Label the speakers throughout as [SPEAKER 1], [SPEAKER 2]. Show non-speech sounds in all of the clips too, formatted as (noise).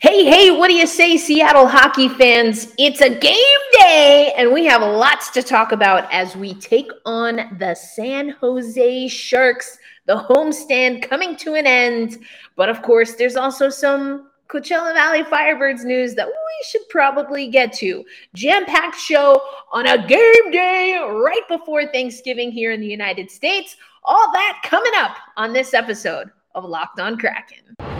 [SPEAKER 1] Hey, hey, what do you say, Seattle hockey fans? It's a game day, and we have lots to talk about as we take on the San Jose Sharks, the homestand coming to an end. But of course, there's also some Coachella Valley Firebirds news that we should probably get to. Jam packed show on a game day right before Thanksgiving here in the United States. All that coming up on this episode of Locked On Kraken.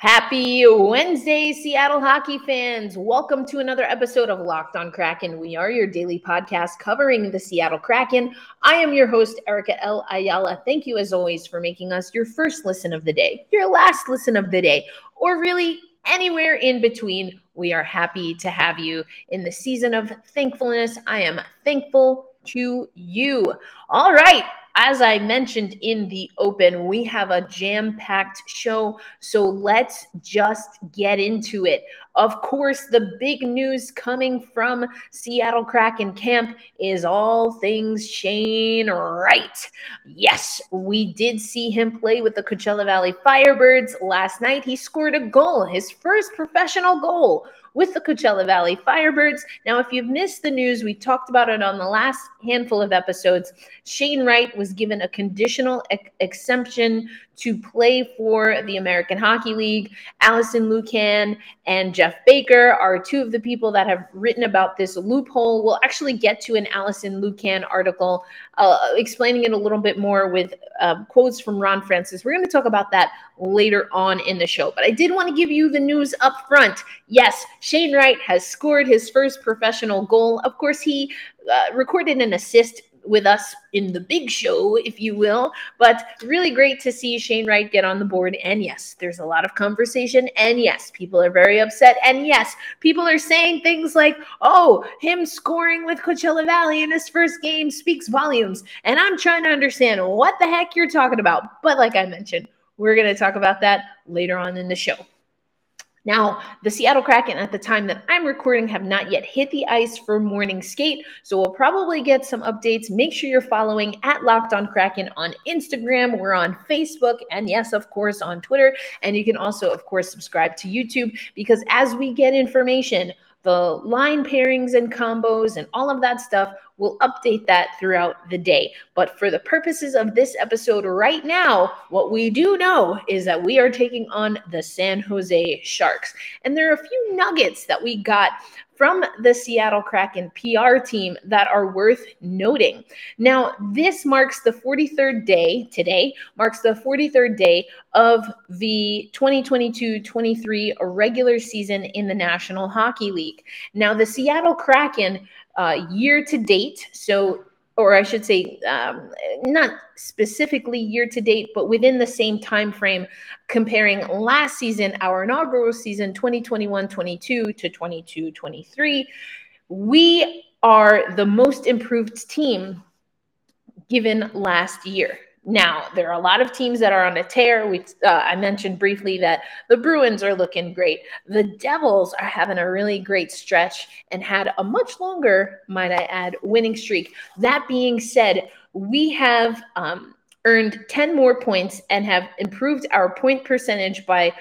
[SPEAKER 1] Happy Wednesday, Seattle hockey fans. Welcome to another episode of Locked on Kraken. We are your daily podcast covering the Seattle Kraken. I am your host, Erica L. Ayala. Thank you, as always, for making us your first listen of the day, your last listen of the day, or really anywhere in between. We are happy to have you in the season of thankfulness. I am thankful to you. All right as I mentioned in the open, we have a jam packed show. So let's just get into it. Of course, the big news coming from Seattle Kraken camp is all things Shane Wright. Yes, we did see him play with the Coachella Valley Firebirds last night. He scored a goal, his first professional goal with the Coachella Valley Firebirds. Now, if you've missed the news, we talked about it on the last handful of episodes. Shane Wright was given a conditional ex- exemption to play for the American Hockey League. Allison Lukan and Geoff Baker are two of the people that have written about this loophole. We'll actually get to an Allison Lukan article uh, explaining it a little bit more with uh, quotes from Ron Francis. We're going to talk about that later on in the show. But I did want to give you the news up front. Yes, Shane Wright has scored his first professional goal. Of course, he uh, recorded an assist with us in the big show, if you will. But really great to see Shane Wright get on the board. And yes, there's a lot of conversation. And yes, people are very upset. And yes, people are saying things like, oh, him scoring with Coachella Valley in his first game speaks volumes. And I'm trying to understand what the heck you're talking about. But like I mentioned, we're going to talk about that later on in the show. Now, the Seattle Kraken at the time that I'm recording have not yet hit the ice for morning skate, so we'll probably get some updates. Make sure you're following at Locked On Kraken on Instagram. We're on Facebook, and yes, of course, on Twitter. And you can also, of course, subscribe to YouTube because as we get information, the line pairings and combos and all of that stuff. We'll update that throughout the day. But for the purposes of this episode right now, what we do know is that we are taking on the San Jose Sharks. And there are a few nuggets that we got from the Seattle Kraken PR team that are worth noting. Now, this marks the 43rd day, today marks the 43rd day of the 2022 23 regular season in the National Hockey League. Now, the Seattle Kraken uh, year to date, so or I should say, um, not specifically year to date, but within the same time frame, comparing last season, our inaugural season, 2021-22 to 22-23, we are the most improved team given last year. Now, there are a lot of teams that are on a tear. We, uh, I mentioned briefly that the Bruins are looking great. The Devils are having a really great stretch and had a much longer, might I add, winning streak. That being said, we have um, earned 10 more points and have improved our point percentage by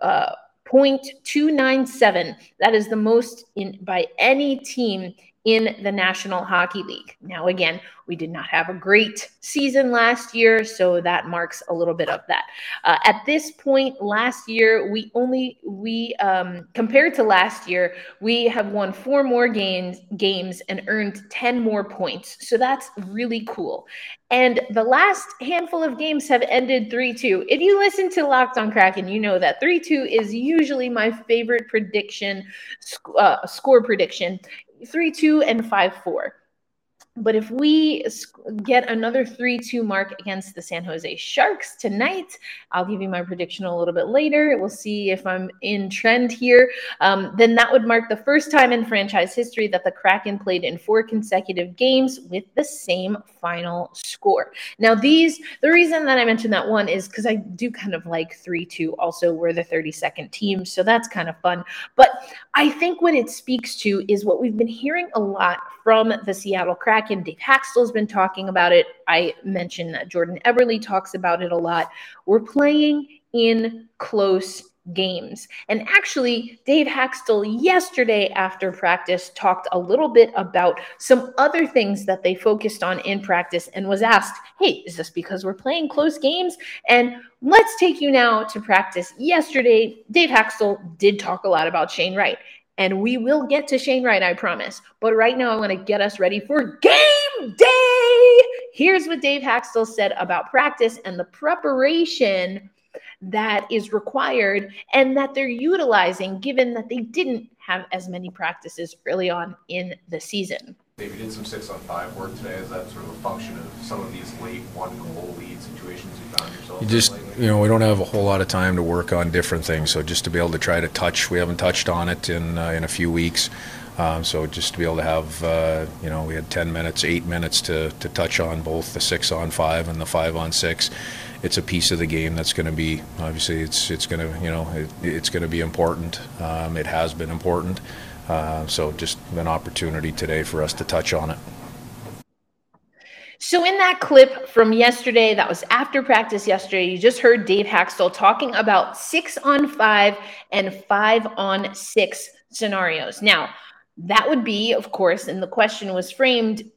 [SPEAKER 1] uh, 0.297. That is the most in by any team in the National Hockey League. Now, again, we did not have a great season last year, so that marks a little bit of that. Uh, at this point, last year we only we um, compared to last year we have won four more games games and earned ten more points. So that's really cool. And the last handful of games have ended 3 2. If you listen to Locked on Kraken, you know that 3 2 is usually my favorite prediction, uh, score prediction 3 2 and 5 4. But if we get another 3 2 mark against the San Jose Sharks tonight, I'll give you my prediction a little bit later. We'll see if I'm in trend here. Um, then that would mark the first time in franchise history that the Kraken played in four consecutive games with the same final score. Now, these, the reason that I mentioned that one is because I do kind of like 3 2. Also, we're the 32nd team, so that's kind of fun. But I think what it speaks to is what we've been hearing a lot from the Seattle Kraken. Dave Hakstol's been talking about it. I mentioned that Jordan Eberle talks about it a lot. We're playing in close games. And actually, Dave Hakstol yesterday after practice talked a little bit about some other things that they focused on in practice and was asked, Hey, is this because we're playing close games? And let's take you now to practice. Yesterday, Dave Hakstol did talk a lot about Shane Wright. And we will get to Shane Wright, I promise. But right now, I want to get us ready for game day. Here's what Dave Hakstol said about practice and the preparation that is required and that they're utilizing, given that they didn't have as many practices early on in the season.
[SPEAKER 2] Maybe did some six on five work today. Is that sort of a function of some of these late one goal lead situations you found yourself?
[SPEAKER 3] You just, you know, we don't have a whole lot of time to work on different things. So just to be able to try to touch, we haven't touched on it in uh, in a few weeks. Um, so just to be able to have, uh, you know, we had 10 minutes, eight minutes to, to touch on both the six on five and the five on six. It's a piece of the game that's going to be obviously it's it's going to you know it, it's going to be important. Um, it has been important. Uh, so just an opportunity today for us to touch on it.
[SPEAKER 1] So, in that clip from yesterday, that was after practice yesterday, you just heard Dave Hakstol talking about six on five and five on six scenarios. Now, that would be, of course, and the question was framed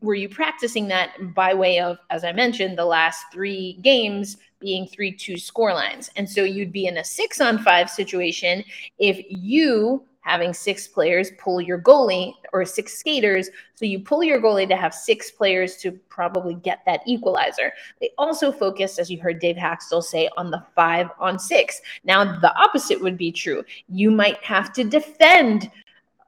[SPEAKER 1] were you practicing that by way of, as I mentioned, the last three games being 3 2 score lines? And so you'd be in a six on five situation if you having six players pull your goalie or six skaters. So you pull your goalie to have six players to probably get that equalizer. They also focused, as you heard Dave Hakstol say, on the five on six. Now, the opposite would be true. You might have to defend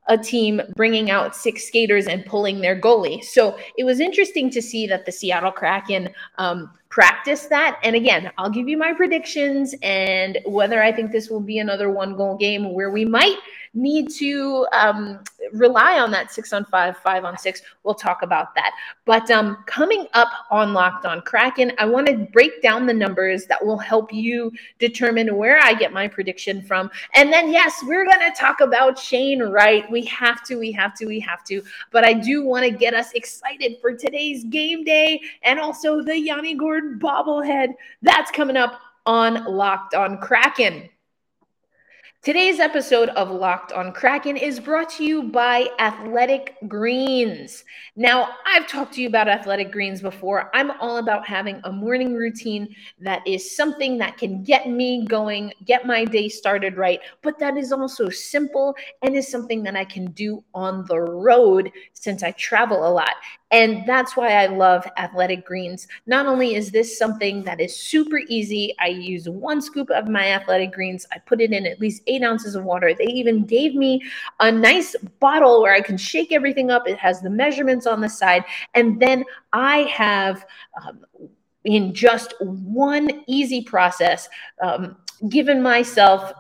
[SPEAKER 1] a team bringing out six skaters and pulling their goalie. So it was interesting to see that the Seattle Kraken um, practice that. And again, I'll give you my predictions and whether I think this will be another one goal game where we might need to um, rely on that six on five, five on six. We'll talk about that. But um, coming up on Locked on Kraken, I want to break down the numbers that will help you determine where I get my prediction from. And then, yes, we're going to talk about Shane Wright. We have to, we have to, we have to. But I do want to get us excited for today's game day and also the Yanni Gourde bobblehead. That's coming up on Locked on Kraken. Today's episode of Locked on Kraken is brought to you by Athletic Greens. Now, I've talked to you about Athletic Greens before. I'm all about having a morning routine that is something that can get me going, get my day started right, but that is also simple and is something that I can do on the road since I travel a lot. And that's why I love Athletic Greens. Not only is this something that is super easy, I use one scoop of my Athletic Greens, I put it in at least eight ounces of water. They even gave me a nice bottle where I can shake everything up. It has the measurements on the side. And then I have. Um, in just one easy process, um, given myself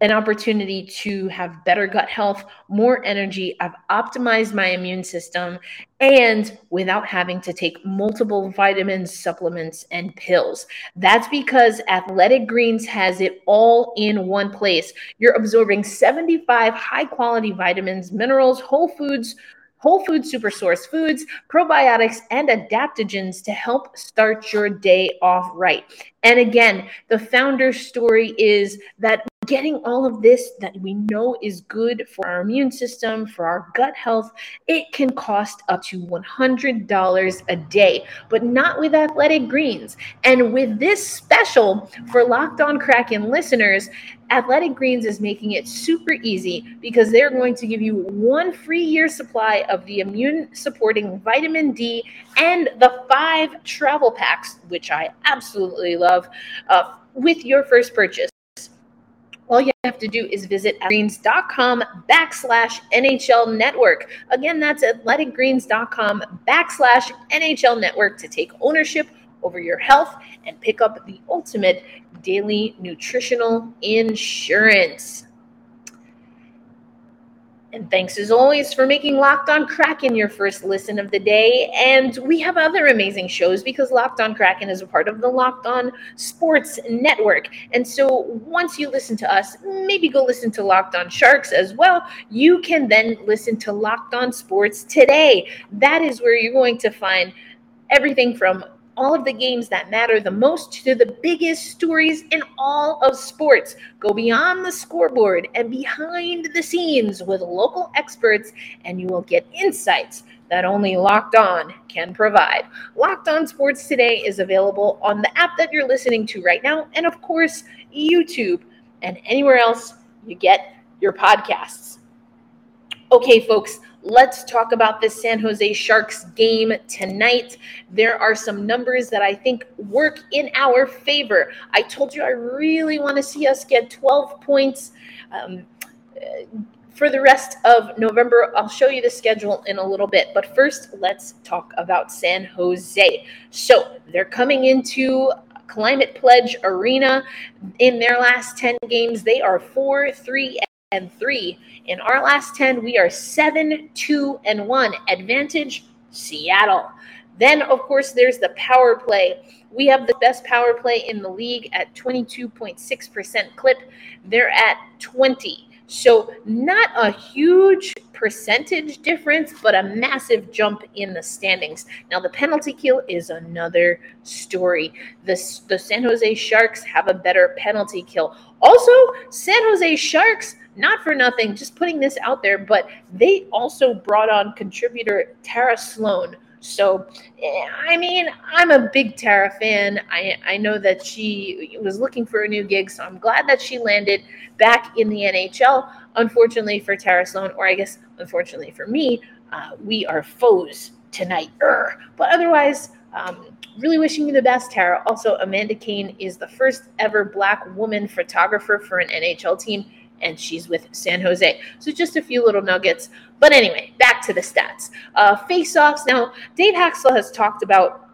[SPEAKER 1] an opportunity to have better gut health, more energy. I've optimized my immune system and without having to take multiple vitamins, supplements, and pills. That's because Athletic Greens has it all in one place. You're absorbing 75 high quality vitamins, minerals, whole foods whole food super source foods, probiotics, and adaptogens to help start your day off right. And again, the founder story is that getting all of this that we know is good for our immune system, for our gut health, it can cost up to $100 a day, but not with Athletic Greens. And with this special for Locked On Kraken listeners, Athletic Greens is making it super easy because they're going to give you one free year supply of the immune supporting vitamin D and the five travel packs, which I absolutely love, uh, with your first purchase. All you have to do is visit greens.com backslash NHL network. Again, that's athleticgreens.com backslash NHL network to take ownership over your health and pick up the ultimate daily nutritional insurance. And thanks as always for making Locked On Kraken your first listen of the day. And we have other amazing shows because Locked On Kraken is a part of the Locked On Sports Network. And so once you listen to us, maybe go listen to Locked On Sharks as well. You can then listen to Locked On Sports today. That is where you're going to find everything from all of the games that matter the most to the biggest stories in all of sports. Go beyond the scoreboard and behind the scenes with local experts, and you will get insights that only Locked On can provide. Locked On Sports Today is available on the app that you're listening to right now, and of course, YouTube and anywhere else you get your podcasts. Okay, folks, Let's talk about this San Jose Sharks game tonight. There are some numbers that I think work in our favor. I told you I really want to see us get 12 points. Um, for the rest of November, I'll show you the schedule in a little bit. But first, let's talk about San Jose. So they're coming into Climate Pledge Arena. In their last 10 games, they are 4 3 and 3 in our last 10, we are 7, 2, and 1. Advantage Seattle. Then, of course, there's the power play. We have the best power play in the league at 22.6% clip. They're at 20. So, not a huge percentage difference, but a massive jump in the standings. Now, the penalty kill is another story. The, the San Jose Sharks have a better penalty kill. Also, San Jose Sharks not for nothing, just putting this out there, but they also brought on contributor Tara Slone. So, eh, I mean, I'm a big Tara fan. I, I know that she was looking for a new gig, so I'm glad that she landed back in the NHL. Unfortunately for Tara Slone, or I guess unfortunately for me, uh, we are foes tonight. Urgh. But otherwise, um, really wishing you the best, Tara. Also, Amanda Kane is the first ever Black woman photographer for an NHL team and she's with San Jose. So just a few little nuggets. But anyway, back to the stats. Uh, face-offs. Now, Dave Hakstol has talked about,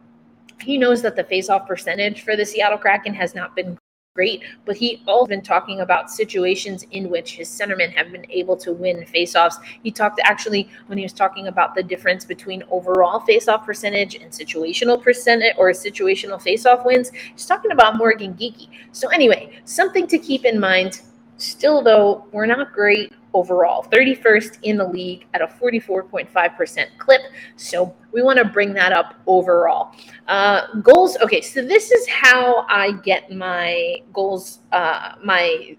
[SPEAKER 1] he knows that the face-off percentage for the Seattle Kraken has not been great, but he also been talking about situations in which his centermen have been able to win faceoffs. He talked actually when he was talking about the difference between overall faceoff percentage and situational percentage or situational faceoff wins. He's talking about Morgan Geekie. So anyway, something to keep in mind Still, though, we're not great overall. 31st in the league at a 44.5% clip. So we want to bring that up overall. Uh, goals. Okay, so this is how I get my goals, uh, my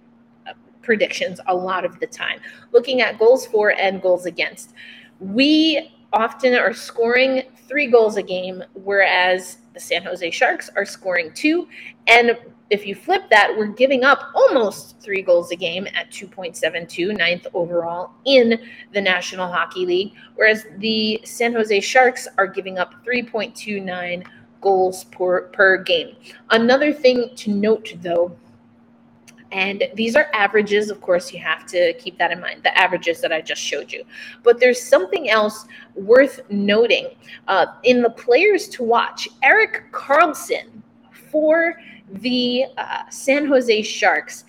[SPEAKER 1] uh, predictions a lot of the time. Looking at goals for and goals against. We often are scoring three goals a game, whereas the San Jose Sharks are scoring two. And if you flip that, we're giving up almost three goals a game at 2.72, ninth overall in the National Hockey League, whereas the San Jose Sharks are giving up 3.29 goals per, per game. Another thing to note, though, and these are averages, of course, you have to keep that in mind, the averages that I just showed you. But there's something else worth noting. Uh, in the players to watch, Erik Karlsson for the uh, San Jose Sharks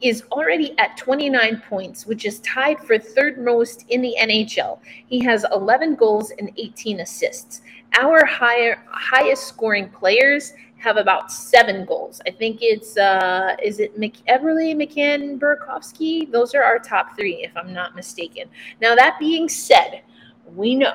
[SPEAKER 1] is already at 29 points, which is tied for third most in the NHL. He has 11 goals and 18 assists. Our higher, highest scoring players have about seven goals. I think it's uh, is it Mc- Eberle, McCann, Burakovsky. Those are our top three, if I'm not mistaken. Now that being said, we know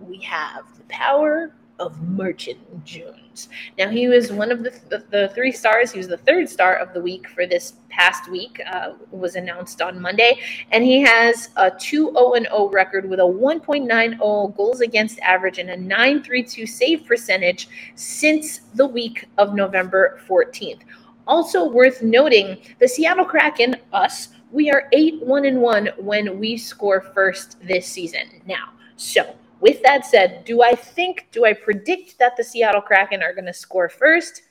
[SPEAKER 1] we have the power of Martin Jones. Now, he was one of the, the, the, three stars. He was the third star of the week for this past week, uh, was announced on Monday. And he has a 2 0 0 record with a 1.90 goals against average and a 932 save percentage since the week of November 14th. Also worth noting, the Seattle Kraken, us, we are 8 1 and 1 when we score first this season. Now, so with that said, do I think, do I predict that the Seattle Kraken are going to score first?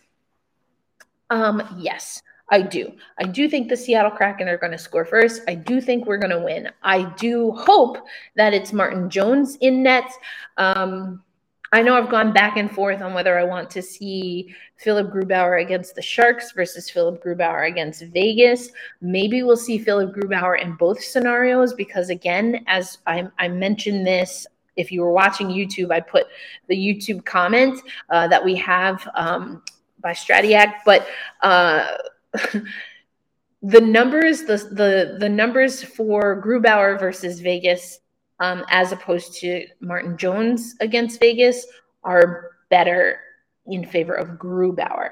[SPEAKER 1] Um, yes. I do. I do think the Seattle Kraken are going to score first. I do think we're going to win. I do hope that it's Martin Jones in net. Um, I know I've gone back and forth on whether I want to see Philip Grubauer against the Sharks versus Philip Grubauer against Vegas. Maybe we'll see Philip Grubauer in both scenarios because, again, as I, I mentioned this, if you were watching YouTube, I put the YouTube comment uh, that we have um, by Stratiac, but. Uh, (laughs) the numbers, the the the numbers for Grubauer versus Vegas, um, as opposed to Martin Jones against Vegas, are better in favor of Grubauer.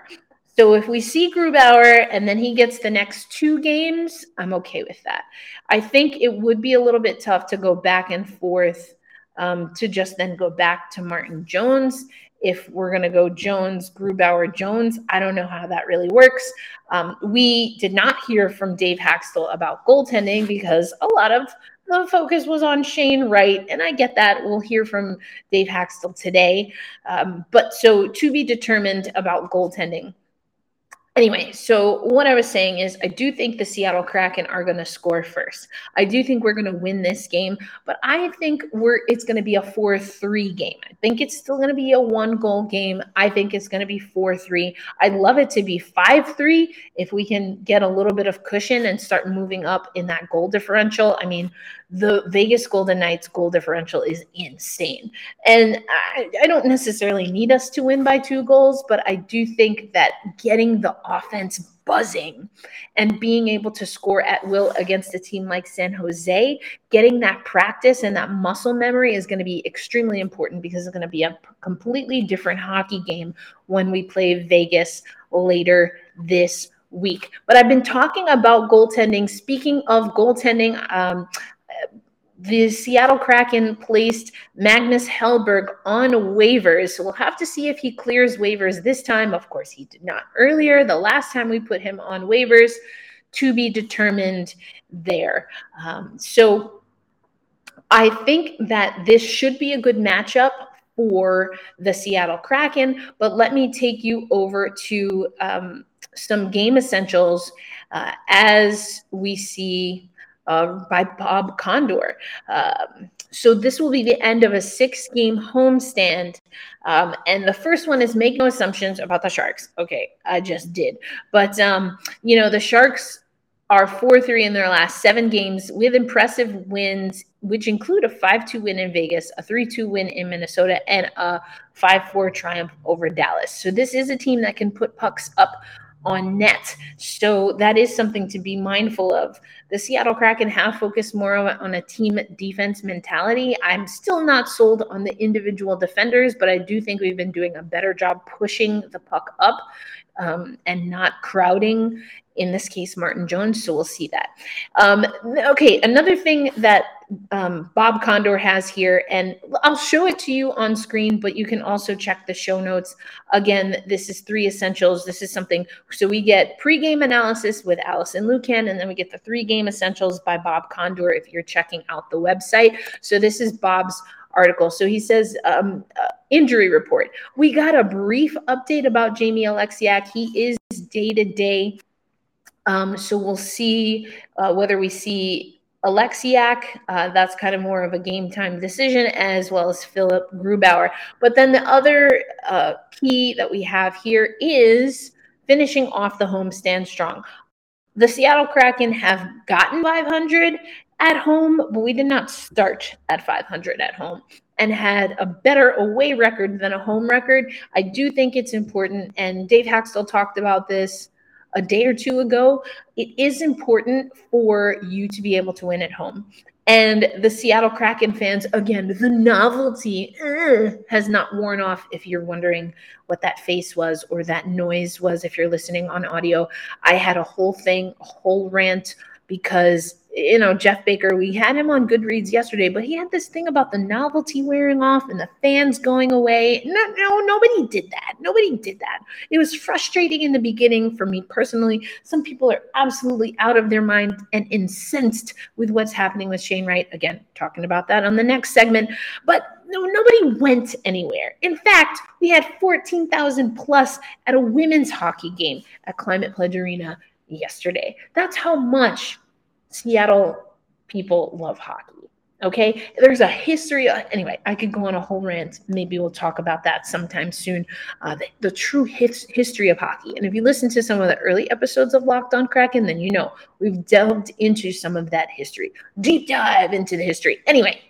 [SPEAKER 1] So if we see Grubauer and then he gets the next two games, I'm okay with that. I think it would be a little bit tough to go back and forth um, to just then go back to Martin Jones if we're going to go Jones, Grubauer, Jones. I don't know how that really works. Um, we did not hear from Dave Hakstol about goaltending because a lot of the focus was on Shane Wright, and I get that. We'll hear from Dave Hakstol today. Um, but so to be determined about goaltending. Anyway, so what I was saying is, I do think the Seattle Kraken are going to score first. I do think we're going to win this game, but I think we're it's going to be a four-three game. I think it's still going to be a one-goal game. I think it's going to be four-three. I'd love it to be five-three if we can get a little bit of cushion and start moving up in that goal differential. I mean, the Vegas Golden Knights goal differential is insane. And I, I, don't necessarily need us to win by two goals, but I do think that getting the offense buzzing and being able to score at will against a team like San Jose, getting that practice and that muscle memory is going to be extremely important because it's going to be a completely different hockey game when we play Vegas later this week. But I've been talking about goaltending. Speaking of goaltending, um, the Seattle Kraken placed Magnus Hellberg on waivers. So we'll have to see if he clears waivers this time. Of course, he did not earlier. The last time we put him on waivers, to be determined there. Um, so I think that this should be a good matchup for the Seattle Kraken. But let me take you over to um, some game essentials uh, as we see uh, by Bob Condor. Um, so this will be the end of a six-game homestand, um, and the first one is make no assumptions about the Sharks. Okay, I just did, but um, you know the Sharks are four-three in their last seven games with impressive wins, which include a five-two win in Vegas, a three-two win in Minnesota, and a five-four triumph over Dallas. So this is a team that can put pucks up on net. So that is something to be mindful of. The Seattle Kraken have focused more on a team defense mentality. I'm still not sold on the individual defenders, but I do think we've been doing a better job pushing the puck up um, and not crowding in this case, Martin Jones. So we'll see that. Um, okay, another thing that um, Bob Condor has here, and I'll show it to you on screen, but you can also check the show notes. Again, this is three essentials. This is something, so we get pregame analysis with Allison Lukan, and then we get the three game essentials by Bob Condor if you're checking out the website. So this is Bob's article. So he says, um, uh, injury report. We got a brief update about Jamie Oleksiak. He is day to day um, so we'll see uh, whether we see Oleksiak. Uh, that's kind of more of a game time decision, as well as Philip Grubauer. But then the other uh, key that we have here is finishing off the home stand strong. The Seattle Kraken have gotten 500 at home, but we did not start at 500 at home and had a better away record than a home record. I do think it's important, and Dave Hakstol talked about this a day or two ago, it is important for you to be able to win at home. And the Seattle Kraken fans, again, the novelty uh, has not worn off. If you're wondering what that face was or that noise was, if you're listening on audio, I had a whole thing, a whole rant because you know, Geoff Baker, we had him on Goodreads yesterday, but he had this thing about the novelty wearing off and the fans going away. No, no, nobody did that. Nobody did that. It was frustrating in the beginning for me personally. Some people are absolutely out of their mind and incensed with what's happening with Shane Wright. Again, talking about that on the next segment. But no, nobody went anywhere. In fact, we had 14,000 plus at a women's hockey game at Climate Pledge Arena yesterday. That's how much Seattle people love hockey. Okay, there's a history. Anyway, I could go on a whole rant. Maybe we'll talk about that sometime soon. Uh, the, the, true his, history of hockey. And if you listen to some of the early episodes of Locked On Kraken, then you know we've delved into some of that history. Deep dive into the history. Anyway,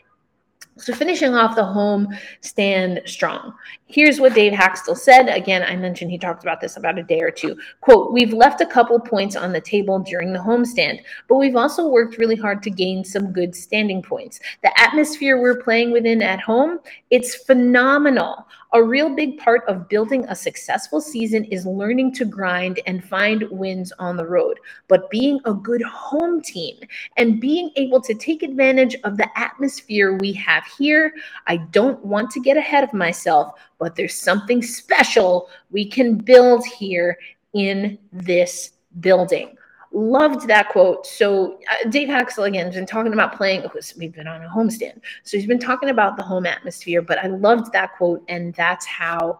[SPEAKER 1] so finishing off the home stand strong. Here's what Dave Hakstol said. Again, I mentioned he talked about this about a day or two. Quote, we've left a couple points on the table during the homestand, but we've also worked really hard to gain some good standing points. The atmosphere we're playing within at home, it's phenomenal. A real big part of building a successful season is learning to grind and find wins on the road. But being a good home team and being able to take advantage of the atmosphere we have here, I don't want to get ahead of myself, but there's something special we can build here in this building loved that quote. So uh, Dave Hakstol again has been talking about playing. We've been on a homestand, so he's been talking about the home atmosphere. But I loved that quote, and that's how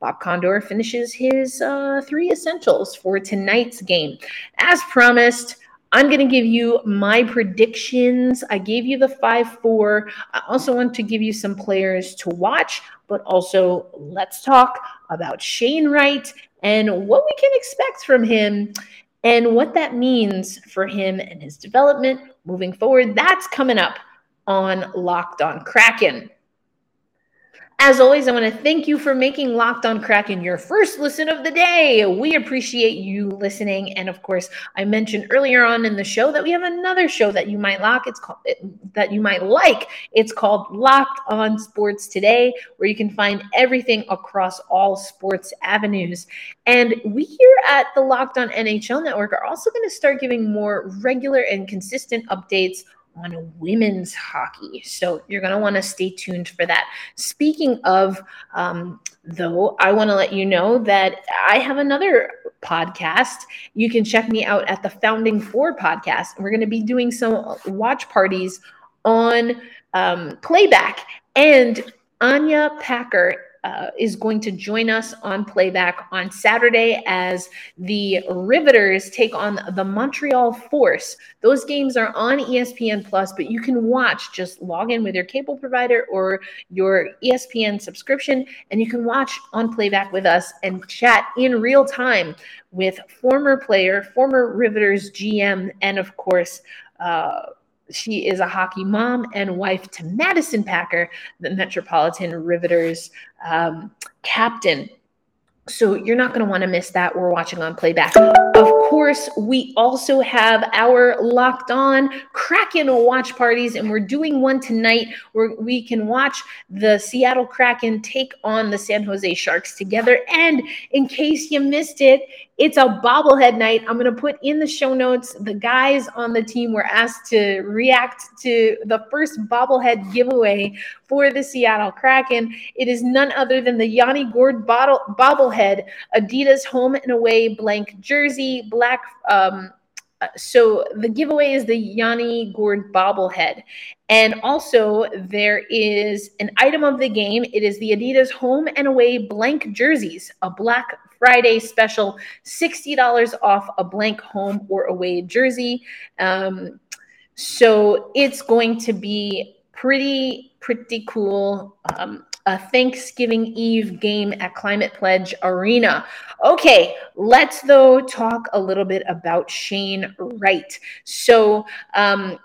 [SPEAKER 1] Bob Condor finishes his uh, three essentials for tonight's game. As promised. I'm going to give you my predictions. I gave you the 5 4. I also want to give you some players to watch, but also let's talk about Shane Wright and what we can expect from him and what that means for him and his development moving forward. That's coming up on Locked on Kraken. As always, I want to thank you for making Locked on Kraken your first listen of the day. We appreciate you listening. And of course, I mentioned earlier on in the show that we have another show that you might lock. It's called that you might like. It's called Locked on Sports Today, where you can find everything across all sports avenues. And we here at the Locked on NHL Network are also going to start giving more regular and consistent updates on women's hockey. So you're going to want to stay tuned for that. Speaking of, um, though, I want to let you know that I have another podcast. You can check me out at the Founding Four podcast. We're going to be doing some watch parties on um, playback. And Anya Packer uh, is going to join us on playback on Saturday as the Riveters take on the Montreal Force. Those games are on ESPN Plus, but you can watch. Just log in with your cable provider or your ESPN subscription, and you can watch on playback with us and chat in real time with former player, former Riveters GM, and of course, uh, she is a hockey mom and wife to Madison Packer, the Metropolitan Riveters um, captain. So you're not going to want to miss that. We're watching on playback. Of course, we also have our locked on Kraken watch parties, and we're doing one tonight where we can watch the Seattle Kraken take on the San Jose Sharks together. And in case you missed it, it's a bobblehead night. I'm going to put in the show notes. The guys on the team were asked to react to the first bobblehead giveaway for the Seattle Kraken. It is none other than the Yanni Gourde bottle, bobblehead Adidas home and away blank jersey, black. Um, so the giveaway is the Yanni Gourde bobblehead. And also, there is an item of the game. It is the Adidas home and away blank jerseys, a Black Friday special, $60 off a blank home or away jersey. Um, so it's going to be pretty, pretty cool. Um, a Thanksgiving Eve game at Climate Pledge Arena. Okay, let's though talk a little bit about Shane Wright. So, um,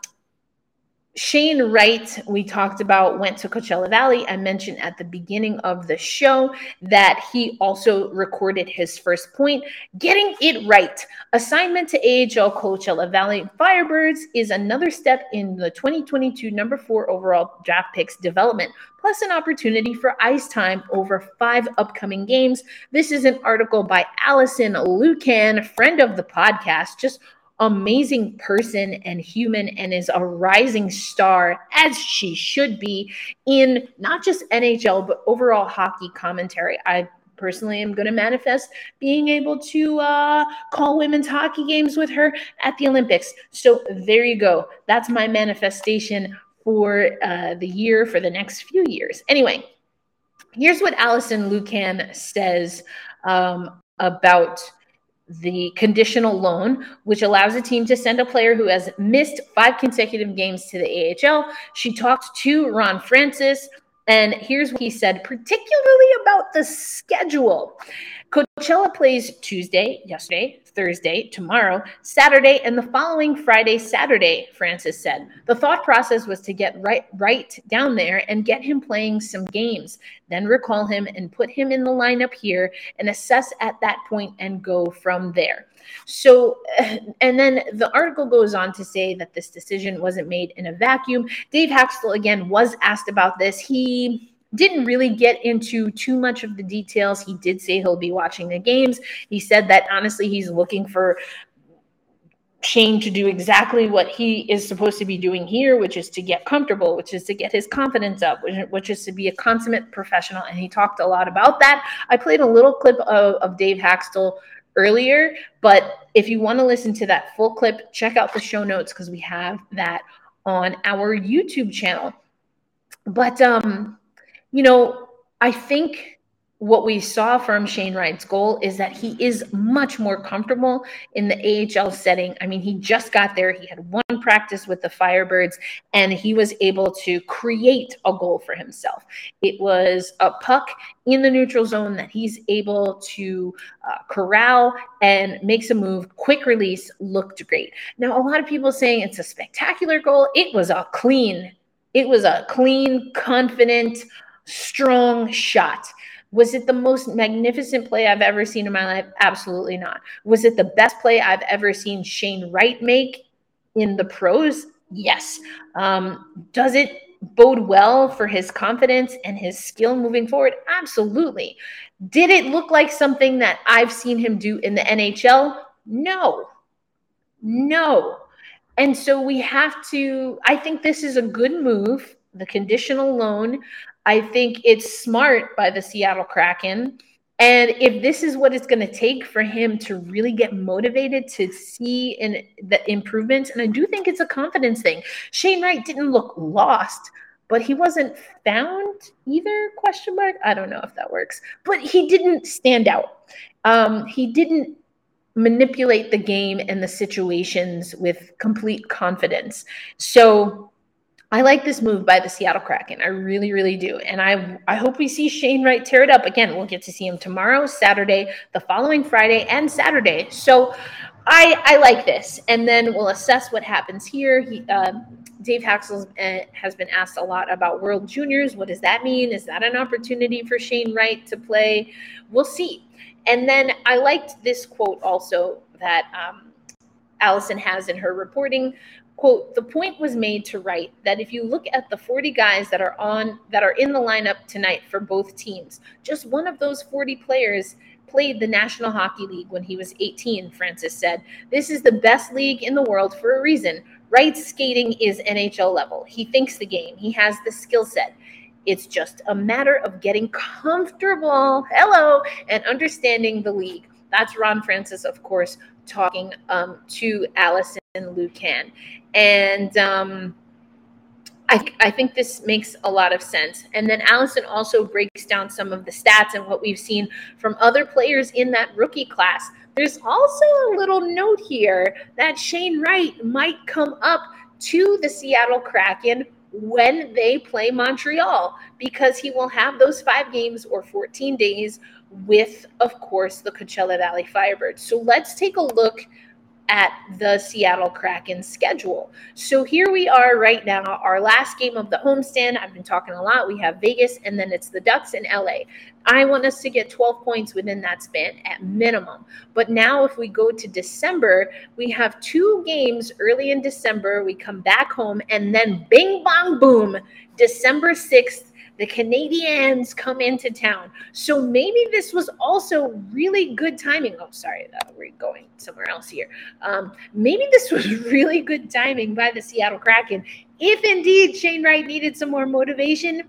[SPEAKER 1] Shane Wright, we talked about, went to Coachella Valley. I mentioned at the beginning of the show that he also recorded his first point, getting it right. Assignment to AHL Coachella Valley Firebirds is another step in the 2022 number four overall draft picks development, plus an opportunity for ice time over five upcoming games. This is an article by Allison Lukan, friend of the podcast, just amazing person and human and is a rising star as she should be in not just NHL but overall hockey commentary. I personally am going to manifest being able to uh, call women's hockey games with her at the Olympics. So there you go. That's my manifestation for uh, the year for the next few years. Anyway, here's what Allison Lukan says um, about the conditional loan, which allows a team to send a player who has missed five consecutive games to the AHL. She talked to Ron Francis, and here's what he said, particularly about the schedule. Coachella plays Tuesday, yesterday, Thursday, tomorrow, Saturday, and the following Friday, Saturday, Francis said. The thought process was to get Wright right down there and get him playing some games, then recall him and put him in the lineup here and assess at that point and go from there. So, (sighs) and then the article goes on to say that this decision wasn't made in a vacuum. Dave Hakstol, again, was asked about this. He didn't really get into too much of the details. He did say he'll be watching the games. He said that honestly, he's looking for Shane to do exactly what he is supposed to be doing here, which is to get comfortable, which is to get his confidence up, which, which, is to be a consummate professional. And he talked a lot about that. I played a little clip of, of Dave Hakstol earlier, but if you want to listen to that full clip, check out the show notes because we have that on our YouTube channel. But um, you know, I think what we saw from Shane Wright's goal is that he is much more comfortable in the AHL setting. I mean, he just got there. He had one practice with the Firebirds, and he was able to create a goal for himself. It was a puck in the neutral zone that he's able to uh, corral and makes a move. Quick release looked great. Now, a lot of people saying it's a spectacular goal. It was a clean, it was a clean, confident, strong shot. Was it the most magnificent play I've ever seen in my life? Absolutely not. Was it the best play I've ever seen Shane Wright make in the pros? Yes. Um, does it bode well for his confidence and his skill moving forward? Absolutely. Did it look like something that I've seen him do in the NHL? No. No. And so we have to, I think this is a good move, the conditional loan. I think it's smart by the Seattle Kraken. And if this is what it's going to take for him to really get motivated to see in the improvements, and I do think it's a confidence thing. Shane Wright didn't look lost, but he wasn't found either? Question mark. I don't know if that works, but he didn't stand out. Um, he didn't manipulate the game and the situations with complete confidence. So I like this move by the Seattle Kraken. I really, really do. And I I hope we see Shane Wright tear it up. Again, we'll get to see him tomorrow, Saturday, the following Friday, and Saturday. So I I like this. And then we'll assess what happens here. He uh, Dave Hakstol uh, has been asked a lot about World Juniors. What does that mean? Is that an opportunity for Shane Wright to play? We'll see. And then I liked this quote also that um, Allison has in her reporting quote the point was made to Wright that if you look at the 40 guys that are on that are in the lineup tonight for both teams just one of those 40 players played the national hockey league when he was 18 francis said. This is the best league in the world for a reason. Wright's skating is nhl level. He thinks the game. He has the skill set. It's just a matter of getting comfortable hello and understanding the league. That's ron francis of course talking um, to allison lukan and um, I, I, think this makes a lot of sense. And then Allison also breaks down some of the stats and what we've seen from other players in that rookie class. There's also a little note here that Shane Wright might come up to the Seattle Kraken when they play Montreal because he will have those five games or 14 days with, of course, the Coachella Valley Firebirds. So let's take a look at the Seattle Kraken schedule. So here we are right now, our last game of the homestand. I've been talking a lot. We have Vegas and then it's the Ducks in LA. I want us to get 12 points within that span at minimum. But now, if we go to December, we have two games early in December. We come back home and then bing, bong, boom, December 6th the Canadiens come into town. So maybe this was also really good timing. Oh, sorry, we're going somewhere else here. Um, maybe this (laughs) was really good timing by the Seattle Kraken. If indeed Shane Wright needed some more motivation,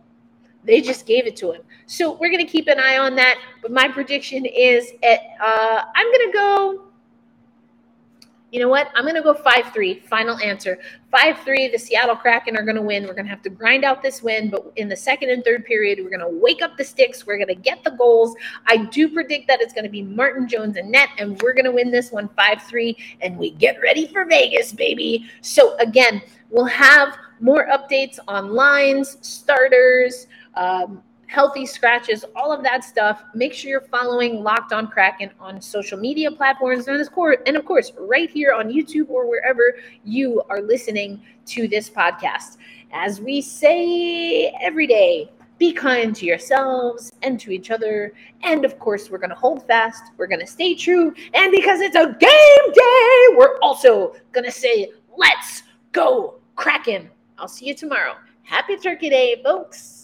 [SPEAKER 1] they just gave it to him. So we're going to keep an eye on that. But my prediction is at, uh, I'm going to go You know what? I'm going to go 5 3. Final answer. 5 3. The Seattle Kraken are going to win. We're going to have to grind out this win, but in the second and third period, we're going to wake up the sticks. We're going to get the goals. I do predict that it's going to be Martin Jones and net, and we're going to win this one 5 3. And we get ready for Vegas, baby. So, again, we'll have more updates on lines, starters, um, healthy scratches, all of that stuff. Make sure you're following Locked On Kraken on social media platforms, and of course, and of course, right here on YouTube or wherever you are listening to this podcast. As we say every day, be kind to yourselves and to each other. And of course, we're going to hold fast. We're going to stay true. And because it's a game day, we're also going to say, let's go Kraken. I'll see you tomorrow. Happy Turkey Day, folks.